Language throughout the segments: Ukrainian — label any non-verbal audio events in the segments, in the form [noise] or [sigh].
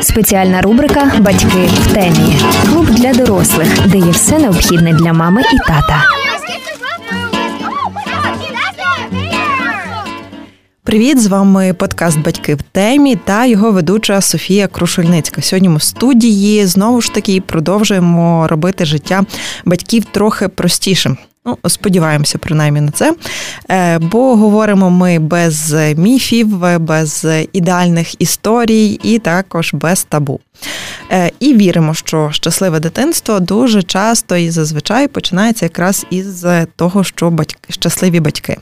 Спеціальна рубрика Батьки в темі. Клуб для дорослих, де є все необхідне для мами і тата. Привіт, з вами подкаст Батьки в темі та його ведуча Софія Крушельницька. Сьогодні ми в студії знову ж таки продовжуємо робити життя батьків трохи простішим. Ну, сподіваємося, принаймні на це. Е, бо говоримо ми без міфів, без ідеальних історій і також без табу. Е, і віримо, що щасливе дитинство дуже часто і зазвичай починається якраз із того, що батьки щасливі батьки.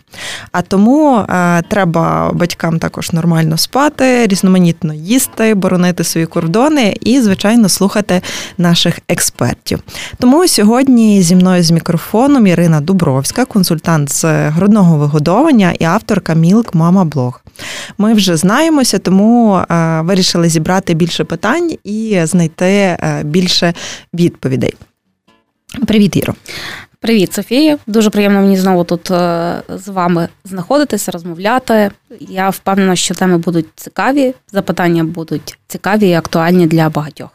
А тому е, треба батькам також нормально спати, різноманітно їсти, боронити свої кордони і, звичайно, слухати наших експертів. Тому сьогодні зі мною з мікрофоном Ірина Дубровська, консультант з грудного вигодовування і авторка Мілк Мама Блог. Ми вже знаємося, тому е, вирішили зібрати більше питань і знайти е, більше відповідей. Привіт, Іро. Привіт, Софія. Дуже приємно мені знову тут е, з вами знаходитися, розмовляти. Я впевнена, що теми будуть цікаві, запитання будуть цікаві і актуальні для багатьох.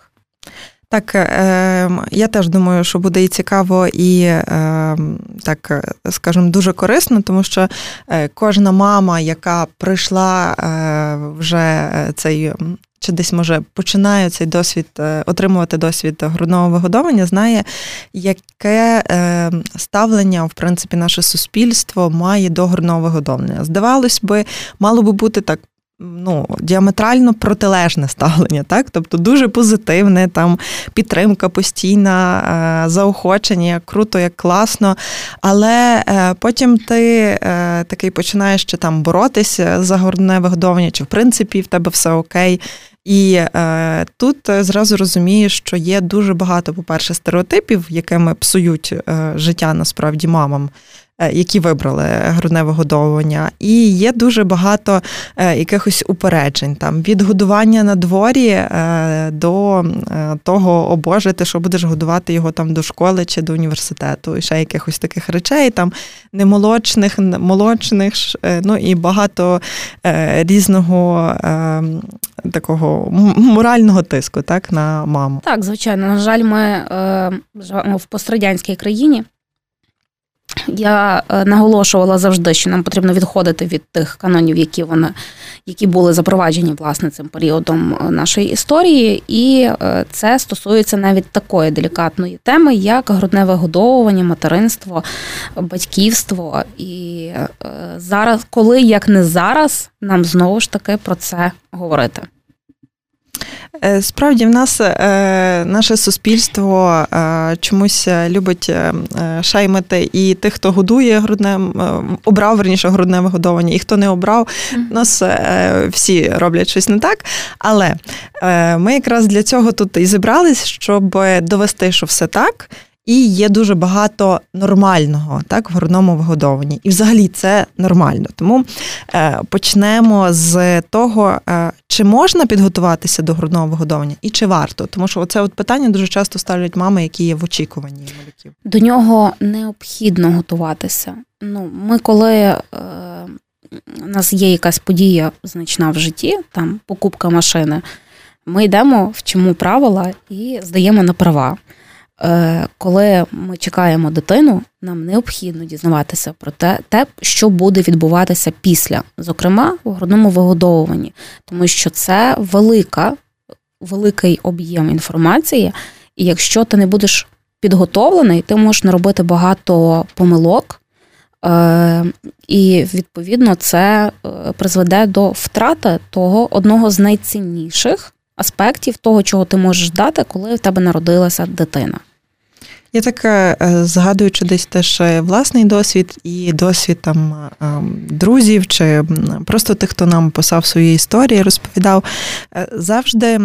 Так, ем, я теж думаю, що буде і цікаво, і ем, так скажімо, дуже корисно, тому що е, кожна мама, яка пройшла е, вже цей. Чи десь може починає цей досвід е, отримувати досвід грудного вигодовування, знає, яке ем, ставлення в принципі наше суспільство має до грудного вигодовування. Здавалось би, мало би бути так ну, діаметрально протилежне ставлення, так? Тобто дуже позитивне, там підтримка постійна, е, заохочення, як круто, як класно. Але е, потім ти е, такий починаєш ще там боротися за грудне вигодовування, чи в принципі в тебе все окей. І е, тут зразу розумієш, що є дуже багато, по-перше, стереотипів, якими псують е, життя насправді мамам. Е, які вибрали грудне вигодовування, і є дуже багато е, якихось упереджень там від годування на дворі е, до того, о Боже, ти що будеш годувати його там до школи чи до університету, і ще якихось таких речей, там немолочних, молочних, ну і багато різного такого морального тиску так на маму. Так, звичайно, на жаль, ми живемо в пострадянській країні. Я е, наголошувала завжди, що нам потрібно відходити від тих канонів, які вони які були запроваджені власне цим періодом е, нашої історії, і е, це стосується навіть такої делікатної теми, як грудне вигодовування, материнство, батьківство. І зараз, коли як не зараз, нам знову ж таки про це говорити. Е, справді, в нас е, наше суспільство е, чомусь любить шаймити і тих, хто годує грудне, обрав верніше грудне вигодовування, і хто не обрав. У нас всі роблять щось не так. Але ми якраз для цього тут і зібрались, щоб довести, що все так. І є дуже багато нормального так в грудному вигодованні. І взагалі це нормально. Тому е, почнемо з того, е, чи можна підготуватися до грудного вигодовування і чи варто. Тому що от питання дуже часто ставлять мами, які є в очікуванні малюків. До нього необхідно готуватися. Ну, Ми коли е, у нас є якась подія значна в житті, там покупка машини, ми йдемо, вчимо правила і здаємо на права. Е, коли ми чекаємо дитину, нам необхідно дізнаватися про те, те, що буде відбуватися після, зокрема у грудному вигодовуванні, тому що це велика, великий об'єм інформації, і якщо ти не будеш підготовлений, ти можеш наробити багато помилок. Е, і відповідно це е, призведе до втрати того одного з найцінніших аспектів того, чого ти можеш дати, коли в тебе народилася дитина. Я так е, згадуючи десь теж е, власний досвід і досвід там е, друзів, чи просто тих, хто нам писав свої історії, розповідав, завжди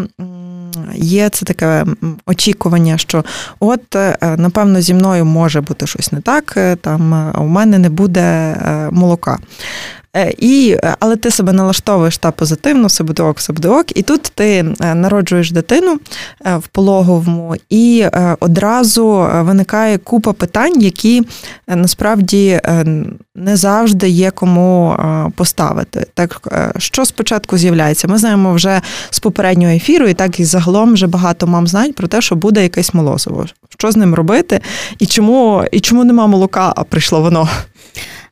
є це таке очікування, що от, напевно, зі мною може бути щось не так, там у мене не буде молока. І, Але ти себе налаштовуєш та позитивно, все буде ок, все буде ок. І тут ти народжуєш дитину в пологовому, і одразу виникає купа питань, які насправді не завжди є кому поставити. Так, що спочатку з'являється? Ми знаємо вже з попереднього ефіру, і так і загалом вже багато мам знають про те, що буде якесь молозиво. Що з ним робити, і чому, і чому нема молока, а прийшло воно?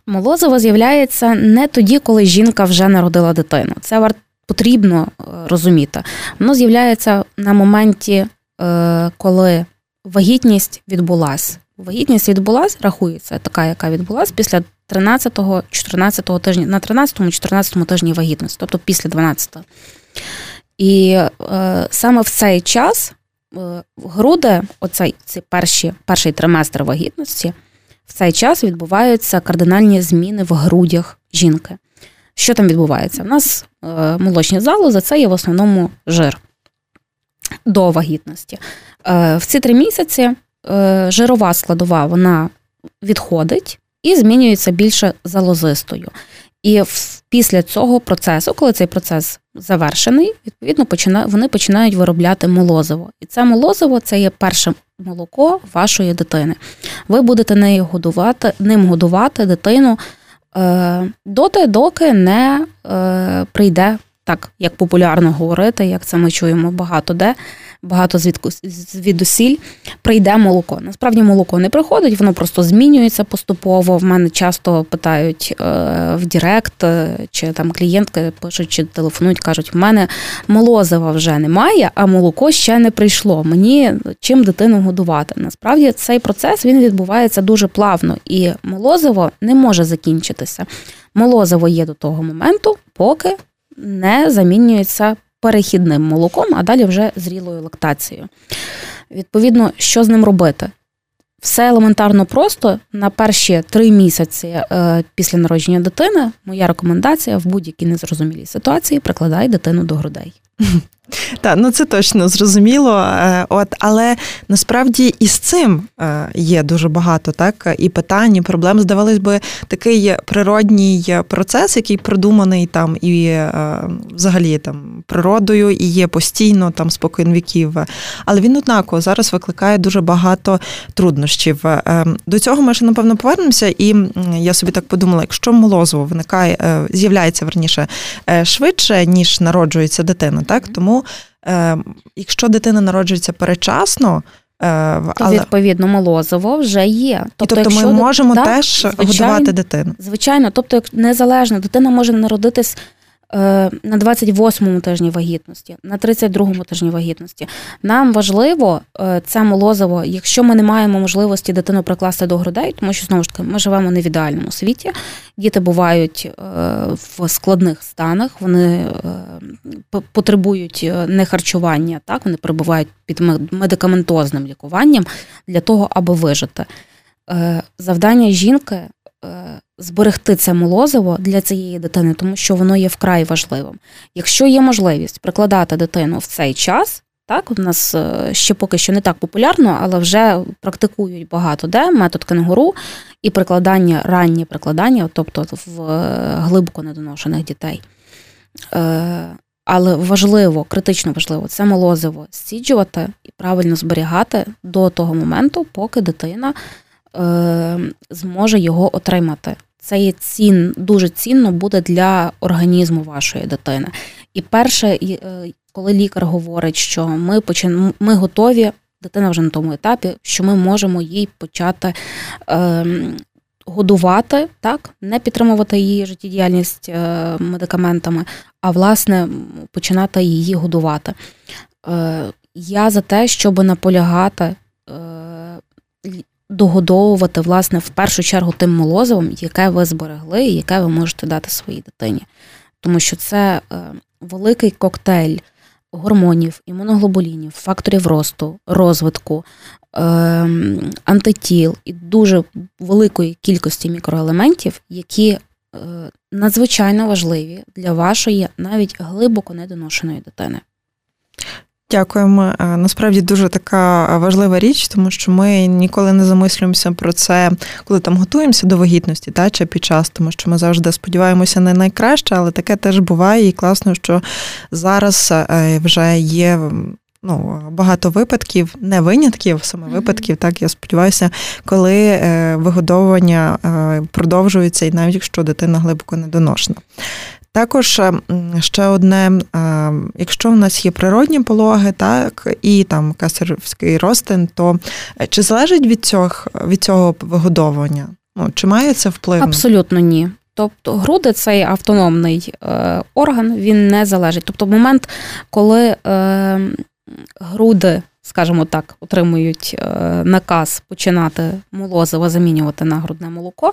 Молозиво з'являється не тоді, коли жінка вже народила дитину. Це потрібно е, розуміти. Воно з'являється на моменті, е, коли вагітність відбулася. Вагітність відбулася, рахується, така, яка відбулася після 13-14 тижня, на 13-14 тижні вагітності, тобто після 12-го. І е, саме в цей час е, груди, оцей цей перші, перший триместр вагітності, в цей час відбуваються кардинальні зміни в грудях жінки. Що там відбувається? У нас е, молочні залози це є в основному жир до вагітності. Е, в ці три місяці е, жирова складова вона відходить і змінюється більше залозистою. І після цього процесу, коли цей процес завершений, відповідно почина, вони починають виробляти молозиво. І це молозиво це є перше молоко вашої дитини. Ви будете нею годувати, ним годувати дитину е, доти, доки не е, прийде так, як популярно говорити, як це ми чуємо багато де багато звідку звідусіль прийде молоко. Насправді молоко не приходить, воно просто змінюється поступово. В мене часто питають е, в Директ, е, чи там клієнтки пишуть, чи телефонують, кажуть, в мене молозива вже немає, а молоко ще не прийшло. Мені чим дитину годувати. Насправді цей процес він відбувається дуже плавно, і молозиво не може закінчитися. Молозиво є до того моменту, поки не замінюється перехідним молоком, а далі вже зрілою лактацією. Відповідно, що з ним робити? Все елементарно просто на перші три місяці е, після народження дитини моя рекомендація в будь-якій незрозумілій ситуації прикладай дитину до грудей. Так, ну це точно зрозуміло. Е, от, але насправді і з цим е, є дуже багато так і питань, і проблем. Здавалось би, такий природній процес, який продуманий там і е, взагалі там природою, і є постійно там спокійно віків. Але він однаково зараз викликає дуже багато труднощів. До цього ми ще напевно повернемося, і я собі так подумала: якщо молозиво виникає, з'являється верніше швидше ніж народжується дитина, так тому е, якщо дитина народжується перечасно, е, то але... відповідно молозиво вже є. Тобто, тобто ми можемо так, теж звичайно, годувати дитину. Звичайно, тобто, незалежно дитина може народитись на 28-му тижні вагітності, на 32-му тижні вагітності. Нам важливо е, це молозиво, якщо ми не маємо можливості дитину прикласти до грудей, тому що знову ж таки ми живемо не в ідеальному світі. Діти бувають е, в складних станах, вони потребують не харчування, так вони перебувають під медикаментозним лікуванням для того, аби вижити. Завдання жінки Е, зберегти це молозиво для цієї дитини, тому що воно є вкрай важливим. Якщо є можливість прикладати дитину в цей час, так, у нас е, ще поки що не так популярно, але вже практикують багато де метод кенгуру і прикладання, раннє прикладання, тобто в е, глибоко недоношених дітей. Але важливо, критично важливо, це молозиво зціджувати і правильно зберігати до того моменту, поки дитина Е, зможе його отримати. Це є цін, дуже цінно буде для організму вашої дитини. І перше, е, коли лікар говорить, що ми почин... ми готові, дитина вже на тому етапі, що ми можемо їй почати е, годувати, так, не підтримувати її життєдіяльність е, медикаментами, а власне починати її годувати. Е, Я за те, щоб наполягати. Догодовувати, власне, в першу чергу тим молозивом, яке ви зберегли і яке ви можете дати своїй дитині. Тому що це е, великий коктейль гормонів, імуноглобулінів, факторів росту, розвитку, е, антитіл і дуже великої кількості мікроелементів, які е, надзвичайно важливі для вашої навіть глибоко недоношеної дитини. Дякуємо. Е, насправді дуже така важлива річ, тому що ми ніколи не замислюємося про це, коли там готуємося до вагітності, та чи під час, тому що ми завжди сподіваємося не найкраще, але таке теж буває, і класно, що зараз е, вже є. Ну, багато випадків, не винятків, саме mm-hmm. випадків, так я сподіваюся, коли е, вигодовування е, продовжується, і навіть якщо дитина глибоко недоношена. Також е, ще одне, е, якщо в нас є природні пологи, так і там касарівський ростин, то е, чи залежить від цього від цього вигодовування? Ну чи має це вплив? Абсолютно ні. Тобто груди цей автономний е, орган, він не залежить. Тобто, момент, коли е, груди скажімо так, отримують е, наказ починати молозиво замінювати на грудне молоко,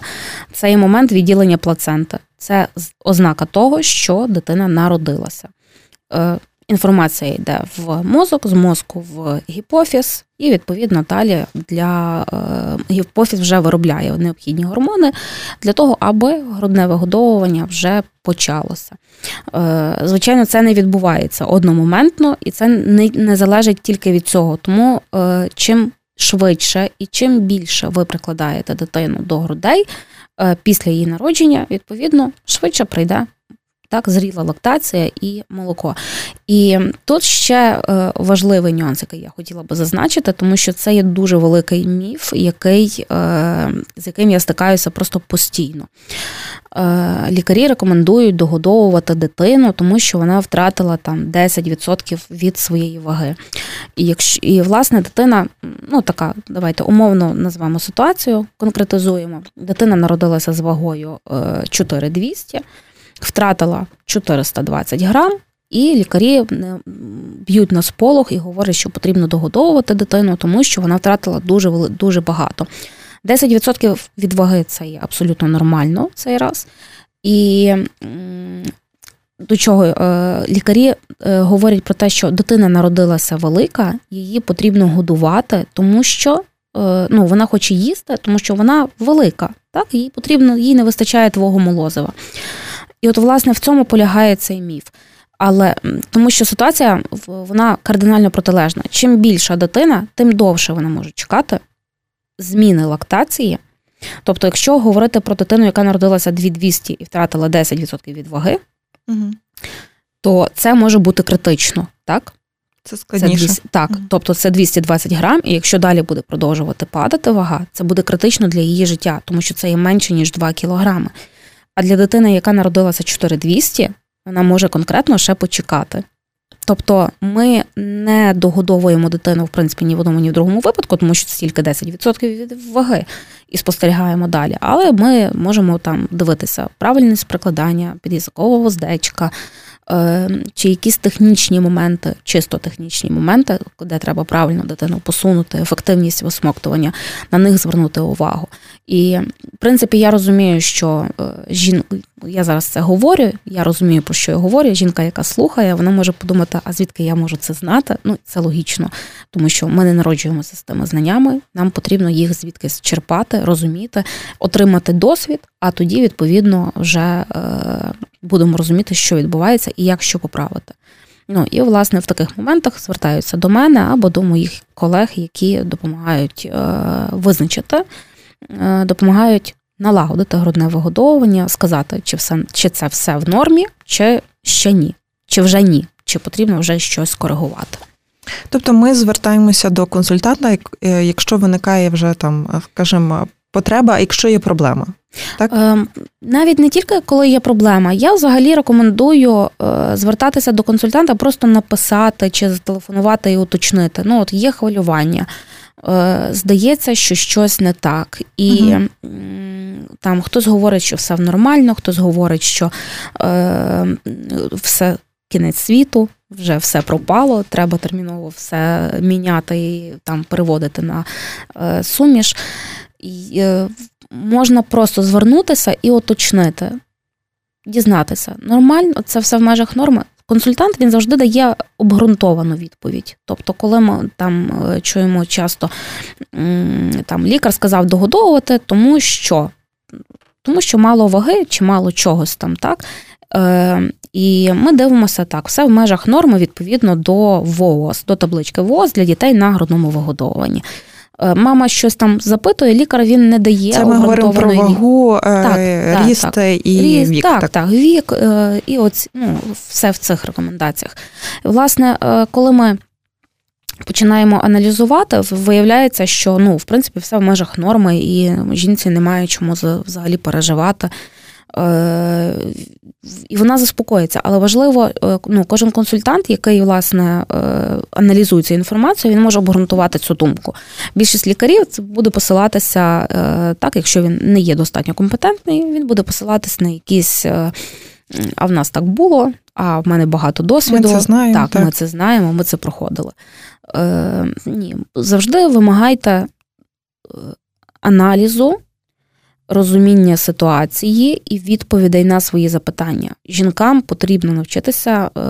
це є момент відділення плаценти. Це ознака того, що дитина народилася. Е, інформація йде в мозок, з мозку в гіпофіз, і, відповідно, далі для е, гіпофіз вже виробляє необхідні гормони для того, аби грудне вигодовування вже почалося. Е, звичайно, це не відбувається одномоментно, і це не залежить тільки від цього. Тому чим швидше і чим більше ви прикладаєте дитину до грудей після її народження, відповідно, швидше прийде так, зріла лактація і молоко. І тут ще е, важливий нюанс, який я хотіла би зазначити, тому що це є дуже великий міф, який, е, з яким я стикаюся просто постійно. Е, лікарі рекомендують догодовувати дитину, тому що вона втратила там 10% від своєї ваги. І якщо і власне дитина, ну така, давайте умовно назвемо ситуацію, конкретизуємо. Дитина народилася з вагою 4200, втратила 420 грам, і лікарі б'ють на сполох і говорять, що потрібно догодовувати дитину, тому що вона втратила дуже дуже багато. 10% від ваги це є абсолютно нормально цей раз. І до чого е, лікарі е, говорять про те, що дитина народилася велика, її потрібно годувати, тому що е, ну, вона хоче їсти, тому що вона велика. Так, їй потрібно, їй не вистачає твого молозива. І от, власне, в цьому полягає цей міф. Але тому що ситуація вона кардинально протилежна. Чим більша дитина, тим довше вона може чекати зміни лактації. Тобто, якщо говорити про дитину, яка народилася 2200 і втратила 10% від ваги, угу. то це може бути критично, так? Це складніше. Це 200, так, угу. тобто це 220 грам, і якщо далі буде продовжувати падати вага, це буде критично для її життя, тому що це є менше, ніж 2 кілограми. А для дитини, яка народилася 4200, вона може конкретно ще почекати. Тобто ми не догодовуємо дитину, в принципі, ні в одному, ні в другому випадку, тому що це тільки 10% від ваги, і спостерігаємо далі. Але ми можемо там дивитися правильність прикладання, під'язикового воздечка, Ем, чи якісь технічні моменти, чисто технічні моменти, де треба правильно дитину посунути, ефективність висмоктування, на них звернути увагу. І, в принципі, я розумію, що е, жінка, я зараз це говорю, я розумію, про що я говорю. Жінка, яка слухає, вона може подумати, а звідки я можу це знати? Ну, це логічно, тому що ми не народжуємося з тими знаннями, нам потрібно їх звідкись черпати, розуміти, отримати досвід, а тоді, відповідно, вже е, будемо розуміти, що відбувається і як що поправити. Ну і власне в таких моментах звертаються до мене або до моїх колег, які допомагають е, визначити, е, допомагають налагодити грудне вигодовування, сказати, чи все чи це все в нормі, чи ще ні, чи вже ні, чи потрібно вже щось коригувати. Тобто ми звертаємося до консультанта, е, якщо виникає вже там, скажімо, потреба, якщо є проблема. Так? Ем, навіть не тільки коли є проблема. Я взагалі рекомендую е, звертатися до консультанта, просто написати чи зателефонувати і уточнити. Ну, от є хвилювання. Е, здається, що щось не так. І угу. там хтось говорить, що все нормально, хтось говорить, що е, все кінець світу, вже все пропало, треба терміново все міняти і там переводити на е, суміш. Е, можна просто звернутися і уточнити, дізнатися. Нормально, це все в межах норми. Консультант він завжди дає обґрунтовану відповідь. Тобто, коли ми там е, чуємо часто, там лікар сказав догодовувати, тому що тому що мало ваги чи мало чогось там, так? Е, І ми дивимося так, все в межах норми відповідно до ВООЗ, до таблички ВООЗ для дітей на грудному вигодовуванні. Е, мама щось там запитує, лікар він не дає. Це ми говоримо про вагу, е, так, ріст так, і ріст, вік. Так, так, так, вік і оці, ну, все в цих рекомендаціях. Власне, коли ми починаємо аналізувати, виявляється, що ну, в принципі все в межах норми, і жінці немає чому взагалі переживати. Е, і вона заспокоїться, але важливо, е, ну кожен консультант, який власне е, аналізує цю інформацію, він може обґрунтувати цю думку. Більшість лікарів це буде посилатися так, якщо він не є достатньо компетентний, він буде посилатися на якісь. А в нас так було, а в мене багато досвіду. Ми це знаємо, так, так, ми це знаємо, ми це проходили. Е, Ні, завжди вимагайте аналізу розуміння ситуації і відповідей на свої запитання. Жінкам потрібно навчитися е,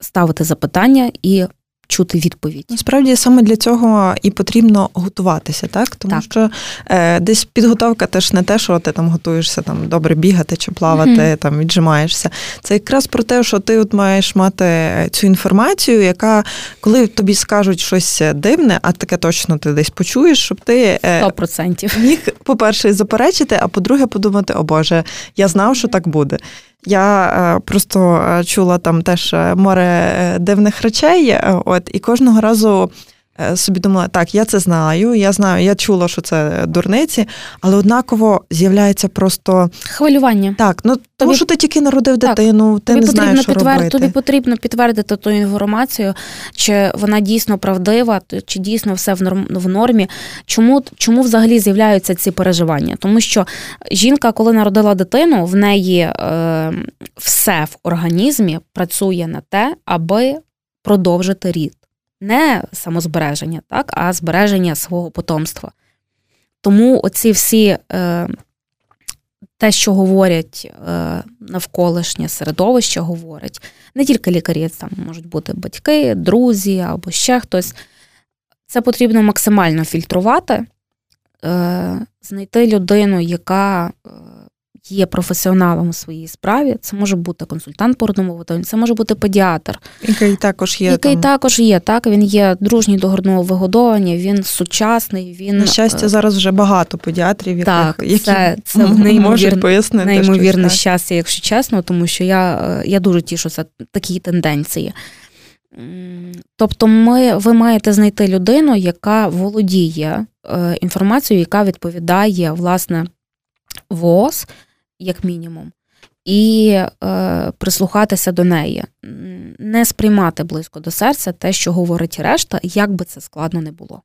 ставити запитання і чути відповідь. Насправді саме для цього і потрібно готуватися, так тому так. що е, десь підготовка теж не те, що ти там готуєшся там добре бігати чи плавати, mm-hmm. там віджимаєшся. Це якраз про те, що ти от маєш мати цю інформацію, яка коли тобі скажуть щось дивне, а таке точно ти десь почуєш, щоб ти е, 100%. міг, по-перше, заперечити, а по-друге, подумати, о Боже, я знав, що так буде. Я е, просто е, чула там теж е, море дивних речей, от і кожного разу собі думала, так, я це знаю, я знаю, я чула, що це дурниці, але однаково з'являється просто хвилювання. Так, ну тобі... тому що ти тільки народив так. дитину, ти тобі не знаєш, що підтвер... робити. Тобі потрібно підтвердити ту інформацію, чи вона дійсно правдива, чи дійсно все в нормі. Чому чому взагалі з'являються ці переживання? Тому що жінка, коли народила дитину, в неї е, все в організмі працює на те, аби продовжити рід не самозбереження, так, а збереження свого потомства. Тому оці всі е, те, що говорять е, навколишнє середовище, говорять не тільки лікарі, там можуть бути батьки, друзі або ще хтось. Це потрібно максимально фільтрувати, е, знайти людину, яка е, є професіоналом у своїй справі. Це може бути консультант по грудному вигодовуванню, це може бути педіатр, який також є. Який там. також є, так він є дружній до грудного вигодовування, він сучасний. Він на щастя, е, зараз вже багато педіатрів, так, які це, це неймовір, пояснити неймовірне щастя, якщо чесно, тому що я, е, я дуже тішуся такі тенденції. Тобто, ми, ви маєте знайти людину, яка володіє е, інформацією, яка відповідає власне ВОЗ, як мінімум, і е, прислухатися до неї, не сприймати близько до серця те, що говорить решта, як би це складно не було.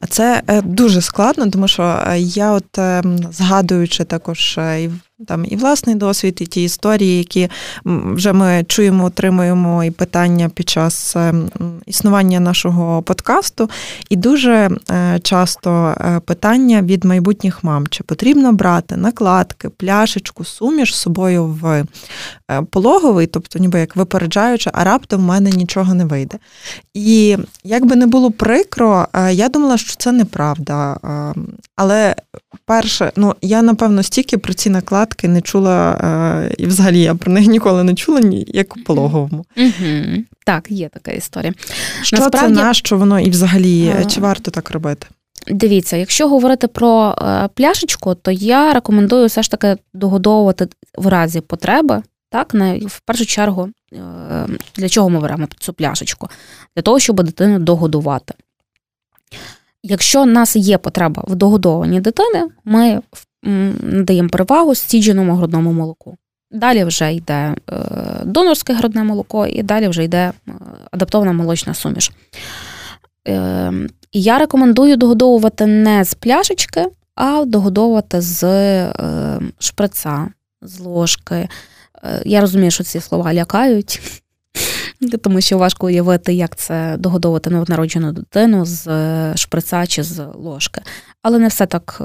А це е, дуже складно, тому що е, я, от ем, згадуючи також е, там і власний досвід, і ті історії, які вже ми чуємо, отримуємо і питання під час ем, існування нашого подкасту. І дуже е, часто е, питання від майбутніх мам: чи потрібно брати накладки, пляшечку, суміш з собою в е, пологовий, тобто, ніби як випереджаючи, а раптом в мене нічого не вийде. І як би не було прикро, я думала, що це неправда. Але перше, ну я напевно стільки про ці накладки не чула, е, і взагалі я про них ніколи не чула, ні як у пологовому. Угу. Так, є така історія. Що Насправді, це на що воно і взагалі а... чи варто так робити? Дивіться, якщо говорити про е, пляшечку, то я рекомендую все ж таки догодовувати в разі потреби. Так, на в першу чергу, е, для чого ми беремо цю пляшечку? Для того, щоб дитину догодувати. Якщо в нас є потреба в догодованні дитини, ми надаємо перевагу стідженому грудному молоку. Далі вже йде е, донорське грудне молоко, і далі вже йде е, адаптована молочна суміш. Е, я рекомендую догодовувати не з пляшечки, а догодовувати з шприца, з ложки. Я розумію, що ці слова лякають, тому що важко уявити, як це догодовувати новонароджену дитину з шприца чи з ложки але не все так е,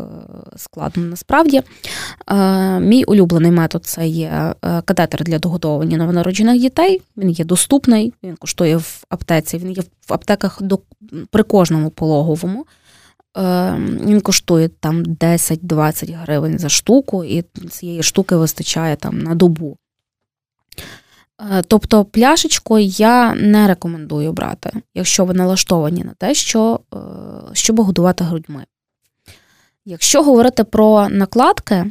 складно насправді. Е, мій улюблений метод це є е, катетер для догодовування новонароджених дітей. Він є доступний, він коштує в аптеці, він є в аптеках до, при кожному пологовому. Він коштує там 10-20 гривень за штуку, і цієї штуки вистачає там на добу. Е, тобто пляшечку я не рекомендую брати, якщо ви налаштовані на те, що, е, щоб годувати грудьми. Якщо говорити про накладки,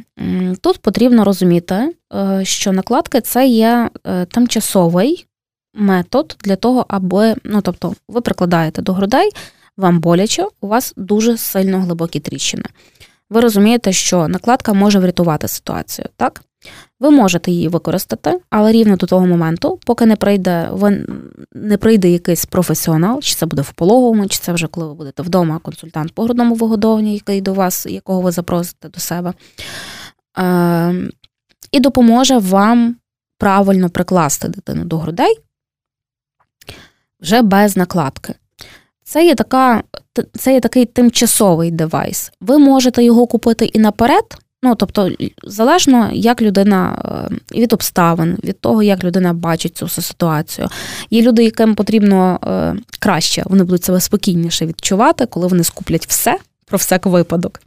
тут потрібно розуміти, е, що накладки це є тимчасовий метод для того, аби, ну тобто, ви прикладаєте до грудей, вам боляче, у вас дуже сильно глибокі тріщини. Ви розумієте, що накладка може врятувати ситуацію, так? Ви можете її використати, але рівно до того моменту, поки не прийде не прийде якийсь професіонал, чи це буде в пологовому, чи це вже коли ви будете вдома, консультант по грудному вигодовуванню, який до вас, якого ви запросите до себе, е, і допоможе вам правильно прикласти дитину до грудей вже без накладки. Це є така, це є такий тимчасовий девайс. Ви можете його купити і наперед. Ну, тобто, залежно, як людина е, від обставин, від того, як людина бачить цю ситуацію. Є люди, яким потрібно е, краще, вони будуть себе спокійніше відчувати, коли вони скуплять все про всяк випадок.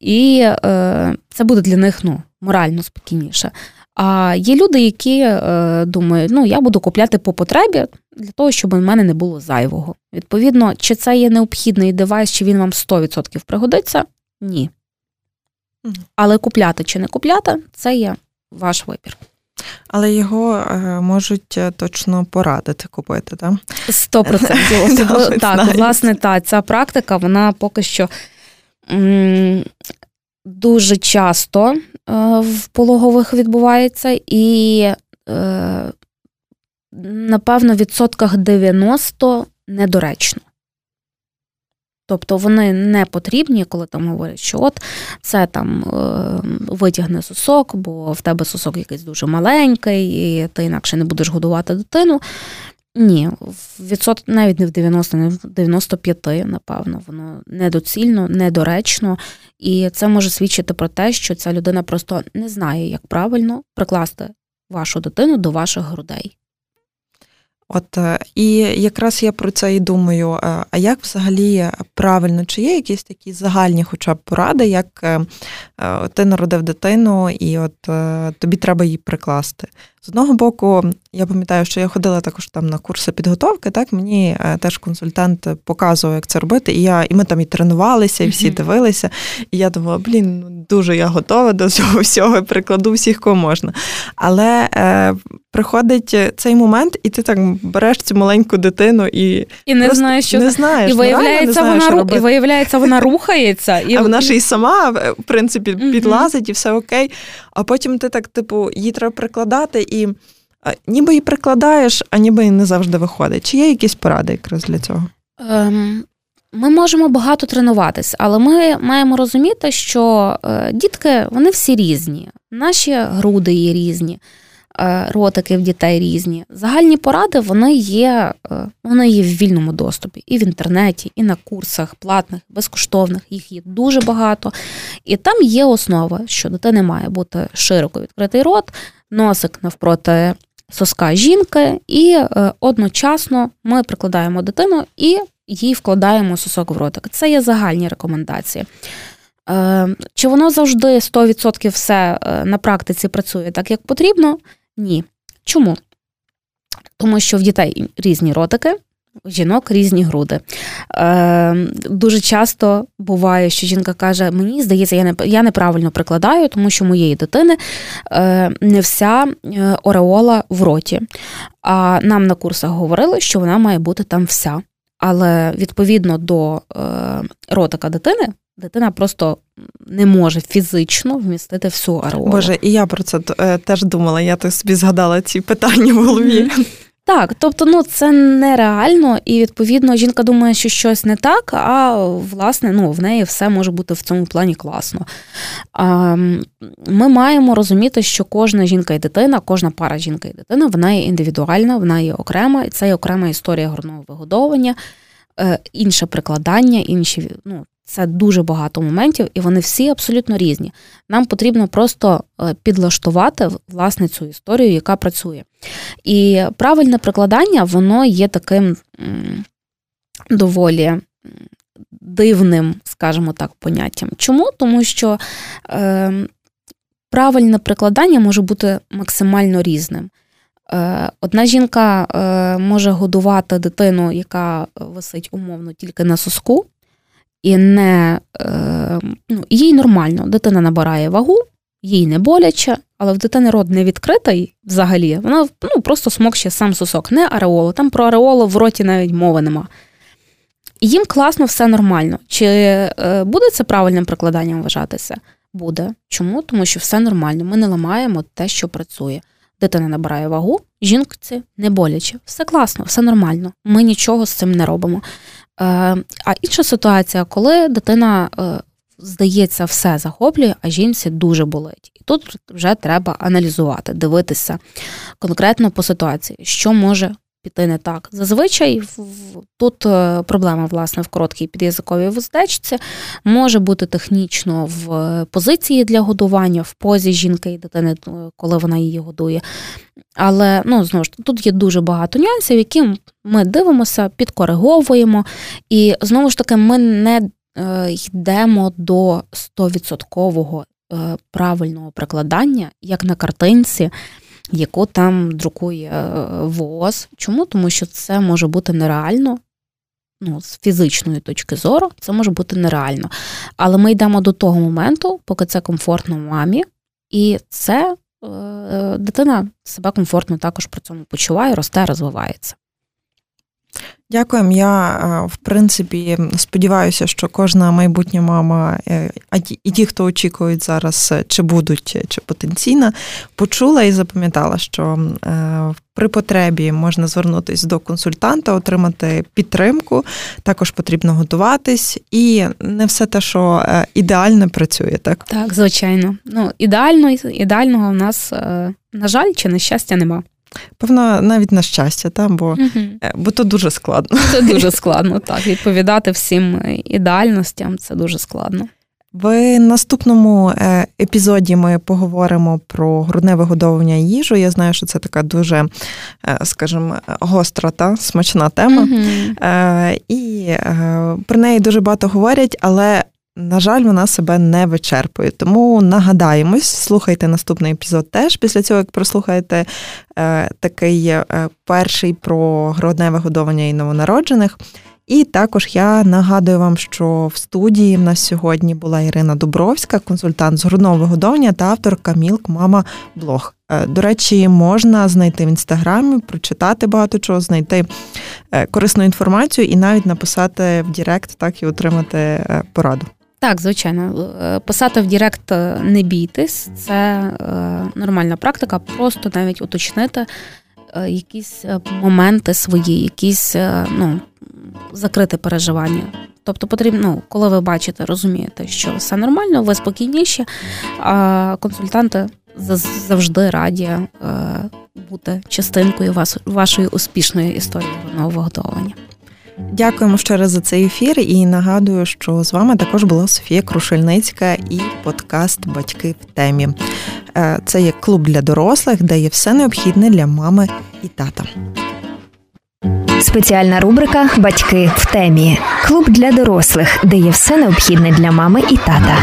І е, це буде для них ну, морально спокійніше. А є люди, які е, думають, ну я буду купляти по потребі для того, щоб у мене не було зайвого. Відповідно, чи це є необхідний девайс, чи він вам 100% пригодиться? Ні. Але купляти чи не купляти це є ваш вибір. Але його е, можуть е, точно порадити купити, так? Сто процентів. [laughs] Так, власне, та ця практика, вона поки що дуже часто е, в пологових відбувається, і, напевно, в відсотках 90 недоречно. Тобто вони не потрібні, коли там говорять, що от це там е, витягне сосок, бо в тебе сосок якийсь дуже маленький, і ти інакше не будеш годувати дитину. Ні, відсот навіть не в 90, не в 95, напевно, воно недоцільно, недоречно, і це може свідчити про те, що ця людина просто не знає, як правильно прикласти вашу дитину до ваших грудей. От е, і якраз я про це і думаю. Е, а як взагалі правильно, чи є якісь такі загальні, хоча б поради, як е, ти народив дитину, і от тобі треба її прикласти? З одного боку, я пам'ятаю, що я ходила також там на курси підготовки. Так мені теж консультант показував, як це робити. І я і ми там і тренувалися, і всі дивилися. І я думала, блін, ну дуже я готова до цього всього, прикладу всіх, кого можна. Але е, приходить цей момент, і ти так береш цю маленьку дитину і і не знаєш, що не знаєш, і виявляється, не вона що і виявляється, вона [laughs] рухається, і а вона ж і сама в принципі підлазить, і все окей. А потім ти так, типу, її треба прикладати і. Ніби і прикладаєш, а ніби і не завжди виходить. Чи є якісь поради якраз для цього? Ем, Ми можемо багато тренуватись, але ми маємо розуміти, що е, дітки вони всі різні. Наші груди є різні. Е, ротики в дітей різні. Загальні поради вони є е, вони є в вільному доступі і в інтернеті, і на курсах платних, безкоштовних. Їх є дуже багато. І там є основа, що дитини має бути широко відкритий рот, носик навпроти соска жінки, і е, одночасно ми прикладаємо дитину і їй вкладаємо сосок в ротик. Це є загальні рекомендації. Чи воно завжди 100% все на практиці працює так, як потрібно? Ні. Чому? Тому що в дітей різні ротики, жінок різні груди. Е, Дуже часто буває, що жінка каже: Мені здається, я не я неправильно прикладаю, тому що моєї дитини е, не вся е, ореола в роті. А нам на курсах говорили, що вона має бути там вся. Але відповідно до е, ротика дитини дитина просто не може фізично вмістити всю ареолу. Боже, і я про це е, теж думала. Я так собі згадала ці питання в голові. Mm-hmm. Так, тобто, ну це нереально, і відповідно жінка думає, що щось не так, а власне, ну в неї все може бути в цьому плані класно. А, Ми маємо розуміти, що кожна жінка і дитина, кожна пара жінка і дитина, вона є індивідуальна, вона є окрема, і це є окрема історія грудного вигодовування, е, інше прикладання, інші ну, це дуже багато моментів, і вони всі абсолютно різні. Нам потрібно просто е, підлаштувати власне цю історію, яка працює. І правильне прикладання, воно є таким доволі дивним, скажімо так, поняттям. Чому? Тому що е, правильне прикладання може бути максимально різним. Одна жінка може годувати дитину, яка висить умовно тільки на соску, і не ну, їй нормально, дитина набирає вагу, їй не боляче, але в дитини рот не відкритий взагалі. Вона ну, просто смокче сам сосок, не ареолу. Там про ареолу в роті навіть мови нема. Їм класно, все нормально. Чи е, буде це правильним прикладанням вважатися? Буде. Чому? Тому що все нормально. Ми не ламаємо те, що працює. Дитина набирає вагу, жінці не боляче. Все класно, все нормально. Ми нічого з цим не робимо. Е, а інша ситуація, коли дитина е, здається, все захоплює, а жінці дуже болить. І тут вже треба аналізувати, дивитися конкретно по ситуації, що може піти не так. Зазвичай тут е, проблема власне в короткій під'язиковій вуздечці, може бути технічно в позиції для годування, в позі жінки і дитини, е, коли вона її годує. Але ну знову ж тут є дуже багато нюансів, які ми дивимося, підкориговуємо, і знову ж таки, ми не Е, йдемо до 100% е, правильного прикладання, як на картинці, яку там друкує ВОЗ. Чому? Тому що це може бути нереально. Ну, з фізичної точки зору, це може бути нереально. Але ми йдемо до того моменту, поки це комфортно мамі, і це е, дитина себе комфортно також при цьому почуває, росте, розвивається. Дякуємо. Я е, в принципі сподіваюся, що кожна майбутня мама, е, а і ті, хто очікують зараз, е, чи будуть, чи потенційно, почула і запам'ятала, що при потребі можна звернутися до консультанта, отримати підтримку. Також потрібно готуватись, і не все те, що ідеально працює, так Так, звичайно. Ну ідеально ідеального в нас на жаль чи на щастя нема. Певно, навіть на щастя, та, бо угу. бо то дуже складно. Це дуже [laughs] складно, так. Відповідати всім ідеальностям це дуже складно. В наступному е, епізоді ми поговоримо про грудне вигодовування їжу. Я знаю, що це така дуже, е, скажімо, гостра та смачна тема. Mm-hmm. І про неї дуже багато говорять, але на жаль, вона себе не вичерпує. Тому нагадаємось, слухайте наступний епізод теж після цього, як прослухаєте е, такий е, перший про грудне вигодовування і новонароджених. І також я нагадую вам, що в студії в нас сьогодні була Ірина Дубровська, консультант з грудного вигодовування та авторка Мілк Мама Блог. Е, до речі, можна знайти в інстаграмі, прочитати багато чого, знайти е, корисну інформацію і навіть написати в Директ, так і отримати е, пораду. Так, звичайно, е, писати в Директ е, не бійтесь, це е, нормальна практика, просто навіть уточнити якісь моменти свої, якісь ну, закрити переживання. Тобто потрібно, ну, коли ви бачите, розумієте, що все нормально, ви спокійніші, а консультанти завжди раді бути частинкою вашої успішної історії нового готування. Дякуємо ще раз за цей ефір і нагадую, що з вами також була Софія Крушельницька і подкаст Батьки в темі. Е, це є клуб для дорослих, де є все необхідне для мами і тата. Спеціальна рубрика Батьки в темі. Клуб для дорослих, де є все необхідне для мами і тата.